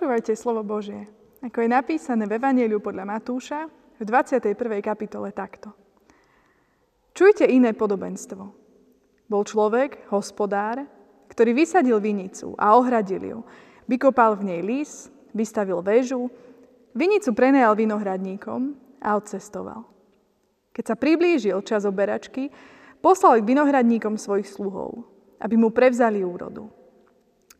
Počúvajte slovo Božie, ako je napísané v Evangeliu podľa Matúša v 21. kapitole takto. Čujte iné podobenstvo. Bol človek, hospodár, ktorý vysadil vinicu a ohradil ju. Vykopal v nej lis, vystavil väžu, vinicu prenajal vinohradníkom a odcestoval. Keď sa priblížil čas oberačky, poslal k vinohradníkom svojich sluhov, aby mu prevzali úrodu.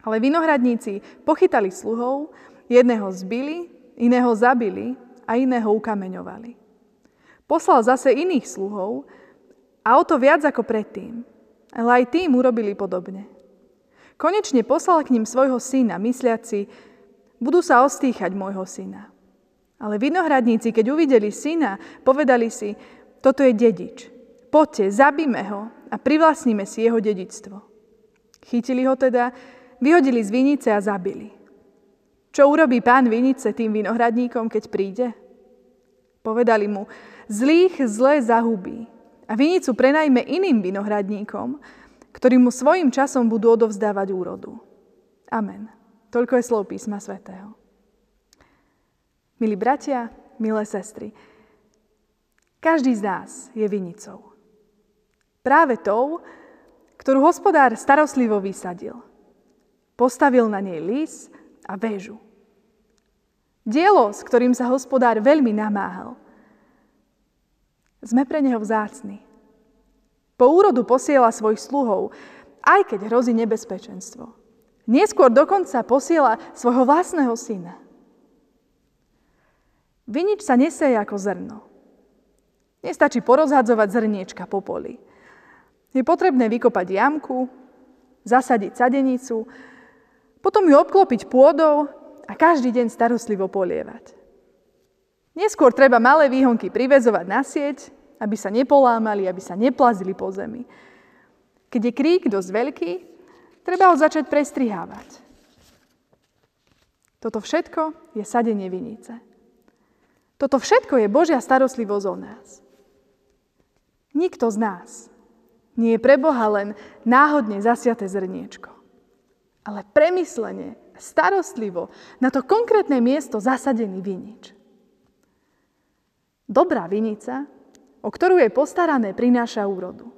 Ale vinohradníci pochytali sluhov, jedného zbili, iného zabili a iného ukameňovali. Poslal zase iných sluhov a o to viac ako predtým, ale aj tým urobili podobne. Konečne poslal k ním svojho syna, mysliaci, budú sa ostýchať môjho syna. Ale vinohradníci, keď uvideli syna, povedali si, toto je dedič. Poďte, zabíme ho a privlastníme si jeho dedičstvo. Chytili ho teda vyhodili z vinice a zabili. Čo urobí pán vinice tým vinohradníkom, keď príde? Povedali mu, zlých zlé zahubí a vinicu prenajme iným vinohradníkom, ktorí mu svojim časom budú odovzdávať úrodu. Amen. Toľko je slov písma svätého. Milí bratia, milé sestry, každý z nás je vinicou. Práve tou, ktorú hospodár starostlivo vysadil – Postavil na nej lis a väžu. Dielo, s ktorým sa hospodár veľmi namáhal. Sme pre neho vzácni. Po úrodu posiela svojich sluhov, aj keď hrozí nebezpečenstvo. Neskôr dokonca posiela svojho vlastného syna. Vinič sa neseje ako zrno. Nestačí porozhadzovať zrniečka po poli. Je potrebné vykopať jamku, zasadiť sadenicu, potom ju obklopiť pôdou a každý deň starostlivo polievať. Neskôr treba malé výhonky privezovať na sieť, aby sa nepolámali, aby sa neplazili po zemi. Keď je krík dosť veľký, treba ho začať prestrihávať. Toto všetko je sadenie vinice. Toto všetko je Božia starostlivosť o nás. Nikto z nás nie je pre Boha len náhodne zasiaté zrniečko ale premyslenie, starostlivo na to konkrétne miesto zasadený vinič. Dobrá vinica, o ktorú je postarané, prináša úrodu.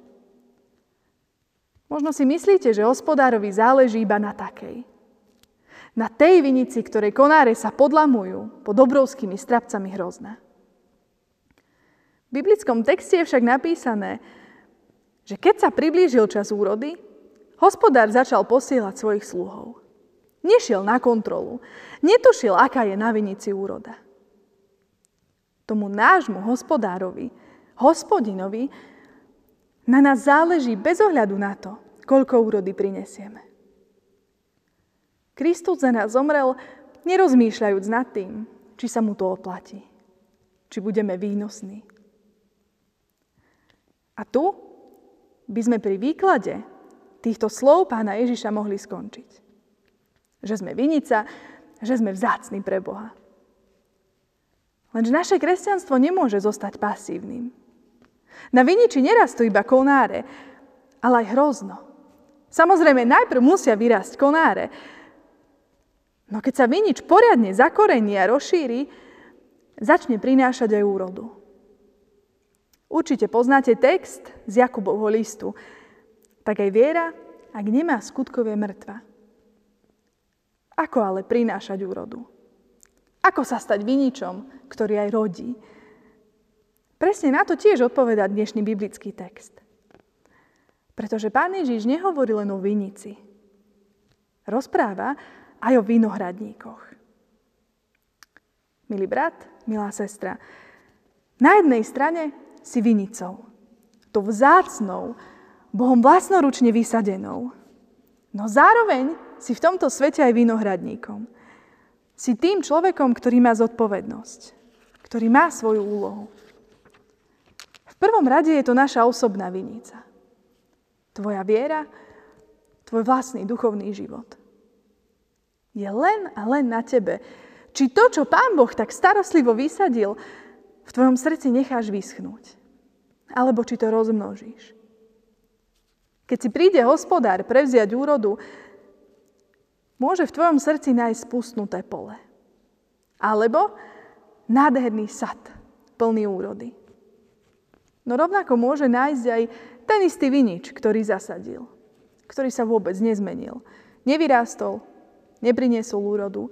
Možno si myslíte, že hospodárovi záleží iba na takej. Na tej vinici, ktorej konáre sa podlamujú pod obrovskými strapcami hrozná. V biblickom texte je však napísané, že keď sa priblížil čas úrody, Hospodár začal posielať svojich sluhov. Nešiel na kontrolu. Netušil, aká je na vinici úroda. Tomu nášmu hospodárovi, hospodinovi, na nás záleží bez ohľadu na to, koľko úrody prinesieme. Kristus za nás zomrel, nerozmýšľajúc nad tým, či sa mu to oplatí, či budeme výnosní. A tu by sme pri výklade týchto slov pána Ježiša mohli skončiť. Že sme vinica, že sme vzácni pre Boha. Lenže naše kresťanstvo nemôže zostať pasívnym. Na viniči nerastú iba konáre, ale aj hrozno. Samozrejme, najprv musia vyrásť konáre. No keď sa vinič poriadne zakorení a rozšíri, začne prinášať aj úrodu. Určite poznáte text z Jakubovho listu, tak aj viera, ak nemá skutkov, je mŕtva. Ako ale prinášať úrodu? Ako sa stať viničom, ktorý aj rodí? Presne na to tiež odpoveda dnešný biblický text. Pretože Pán Ježiš nehovorí len o vinici. Rozpráva aj o vinohradníkoch. Milý brat, milá sestra, na jednej strane si vinicou, to vzácnou, Bohom vlastnoručne vysadenou. No zároveň si v tomto svete aj vinohradníkom. Si tým človekom, ktorý má zodpovednosť, ktorý má svoju úlohu. V prvom rade je to naša osobná vinica. Tvoja viera, tvoj vlastný duchovný život. Je len a len na tebe, či to, čo Pán Boh tak starostlivo vysadil, v tvojom srdci necháš vyschnúť. Alebo či to rozmnožíš. Keď si príde hospodár prevziať úrodu, môže v tvojom srdci nájsť spustnuté pole. Alebo nádherný sad, plný úrody. No rovnako môže nájsť aj ten istý vinič, ktorý zasadil, ktorý sa vôbec nezmenil. Nevyrástol, nepriniesol úrodu,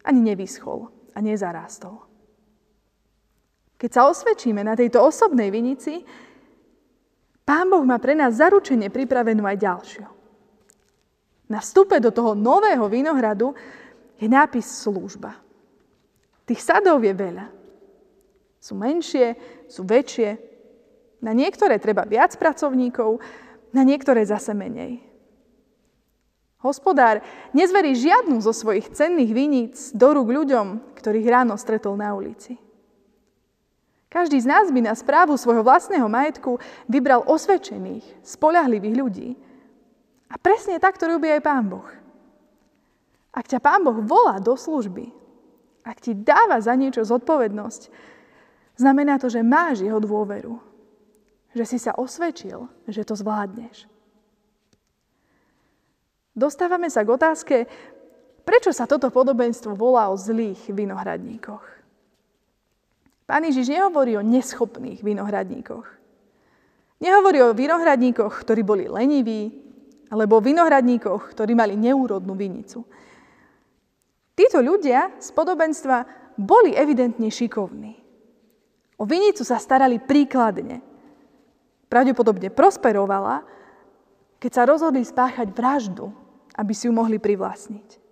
ani nevyschol a nezarástol. Keď sa osvedčíme na tejto osobnej vinici, Pán Boh má pre nás zaručenie pripravenú aj ďalšiu. Na vstupe do toho nového vinohradu je nápis služba. Tých sadov je veľa. Sú menšie, sú väčšie. Na niektoré treba viac pracovníkov, na niektoré zase menej. Hospodár nezverí žiadnu zo svojich cenných viníc do rúk ľuďom, ktorých ráno stretol na ulici. Každý z nás by na správu svojho vlastného majetku vybral osvedčených, spolahlivých ľudí. A presne tak to robí aj Pán Boh. Ak ťa Pán Boh volá do služby, ak ti dáva za niečo zodpovednosť, znamená to, že máš jeho dôveru. Že si sa osvedčil, že to zvládneš. Dostávame sa k otázke, prečo sa toto podobenstvo volá o zlých vinohradníkoch. Pán Ježiš nehovorí o neschopných vinohradníkoch. Nehovorí o vinohradníkoch, ktorí boli leniví, alebo o vinohradníkoch, ktorí mali neúrodnú vinicu. Títo ľudia z podobenstva boli evidentne šikovní. O vinicu sa starali príkladne. Pravdepodobne prosperovala, keď sa rozhodli spáchať vraždu, aby si ju mohli privlastniť.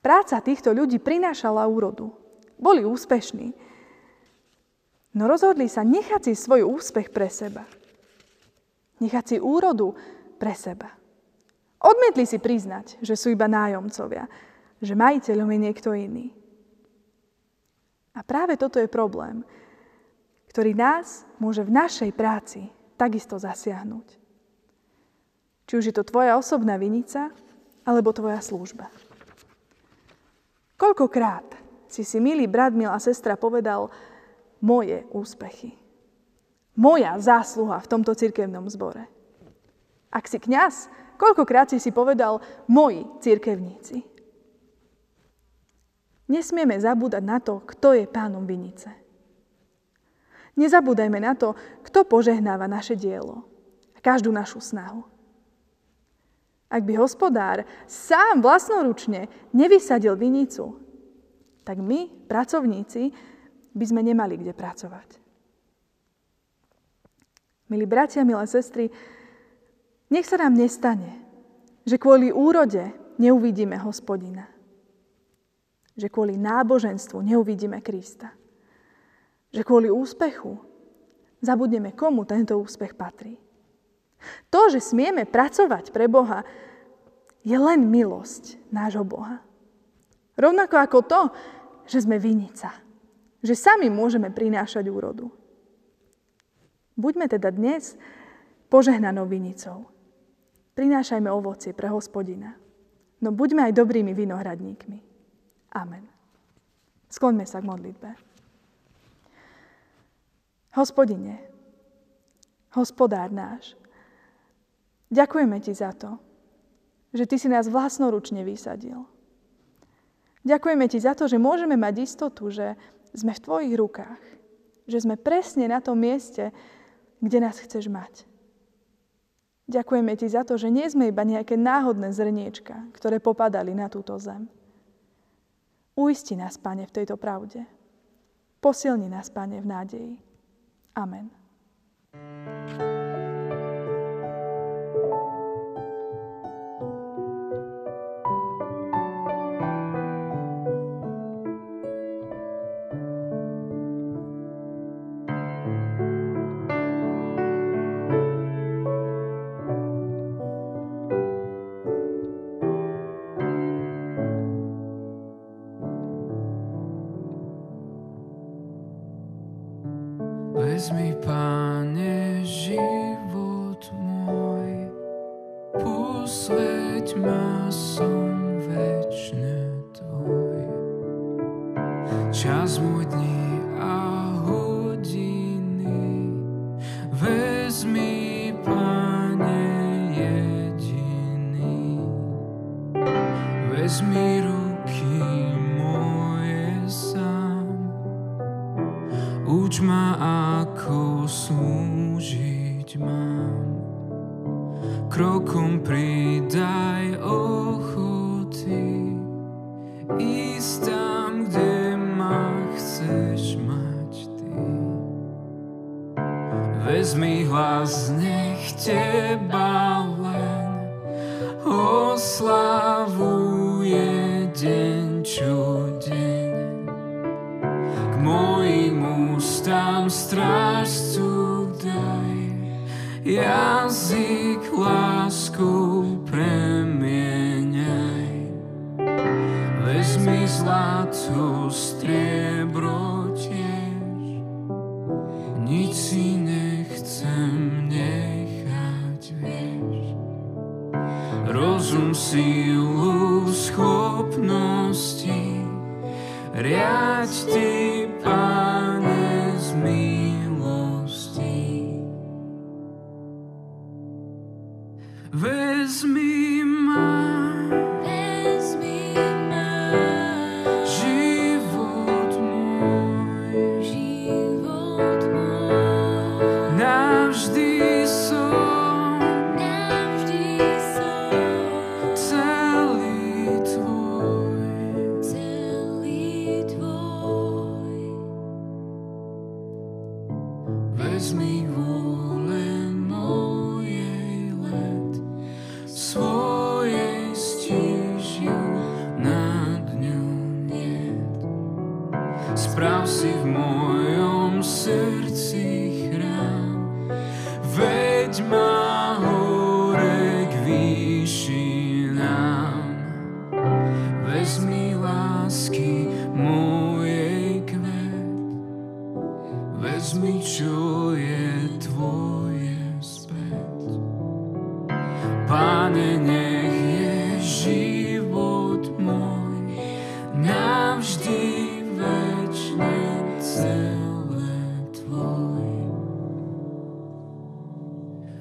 Práca týchto ľudí prinášala úrodu. Boli úspešní. No rozhodli sa nechať si svoj úspech pre seba. Nechať si úrodu pre seba. Odmietli si priznať, že sú iba nájomcovia, že majiteľom je niekto iný. A práve toto je problém, ktorý nás môže v našej práci takisto zasiahnuť. Či už je to tvoja osobná vinica, alebo tvoja služba. Koľkokrát si si, milý brat, milá sestra, povedal moje úspechy. Moja zásluha v tomto cirkevnom zbore. Ak si kňaz, koľkokrát si si povedal moji cirkevníci. Nesmieme zabúdať na to, kto je pánom vinice. Nezabúdajme na to, kto požehnáva naše dielo a každú našu snahu. Ak by hospodár sám vlastnoručne nevysadil vinicu, tak my, pracovníci, by sme nemali kde pracovať. Milí bratia, milé sestry, nech sa nám nestane, že kvôli úrode neuvidíme hospodina. Že kvôli náboženstvu neuvidíme Krista. Že kvôli úspechu zabudneme, komu tento úspech patrí. To, že smieme pracovať pre Boha, je len milosť nášho Boha. Rovnako ako to, že sme vinica. Že sami môžeme prinášať úrodu. Buďme teda dnes požehnanou vinicou. Prinášajme ovocie pre hospodina. No buďme aj dobrými vinohradníkmi. Amen. Skloňme sa k modlitbe. Hospodine, hospodár náš, ďakujeme Ti za to, že Ty si nás vlastnoručne vysadil. Ďakujeme Ti za to, že môžeme mať istotu, že sme v Tvojich rukách. Že sme presne na tom mieste, kde nás chceš mať. Ďakujeme Ti za to, že nie sme iba nejaké náhodné zrniečka, ktoré popadali na túto zem. Uisti nás, Pane, v tejto pravde. Posilni nás, Pane, v nádeji. Amen. Vezmi, Pane, život môj, posveď ma som večne Tvoj. Čas môj Uč ma, ako slúžiť mám. Krokom pridaj ochoty ísť tam, kde ma chceš mať ty. Vezmi hlas, nech teba len oslavuje deň, čo sú striebro tiež, nič si nechcem nechať, vieš. Rozum sílu schopnosti, riaď ty, Pán.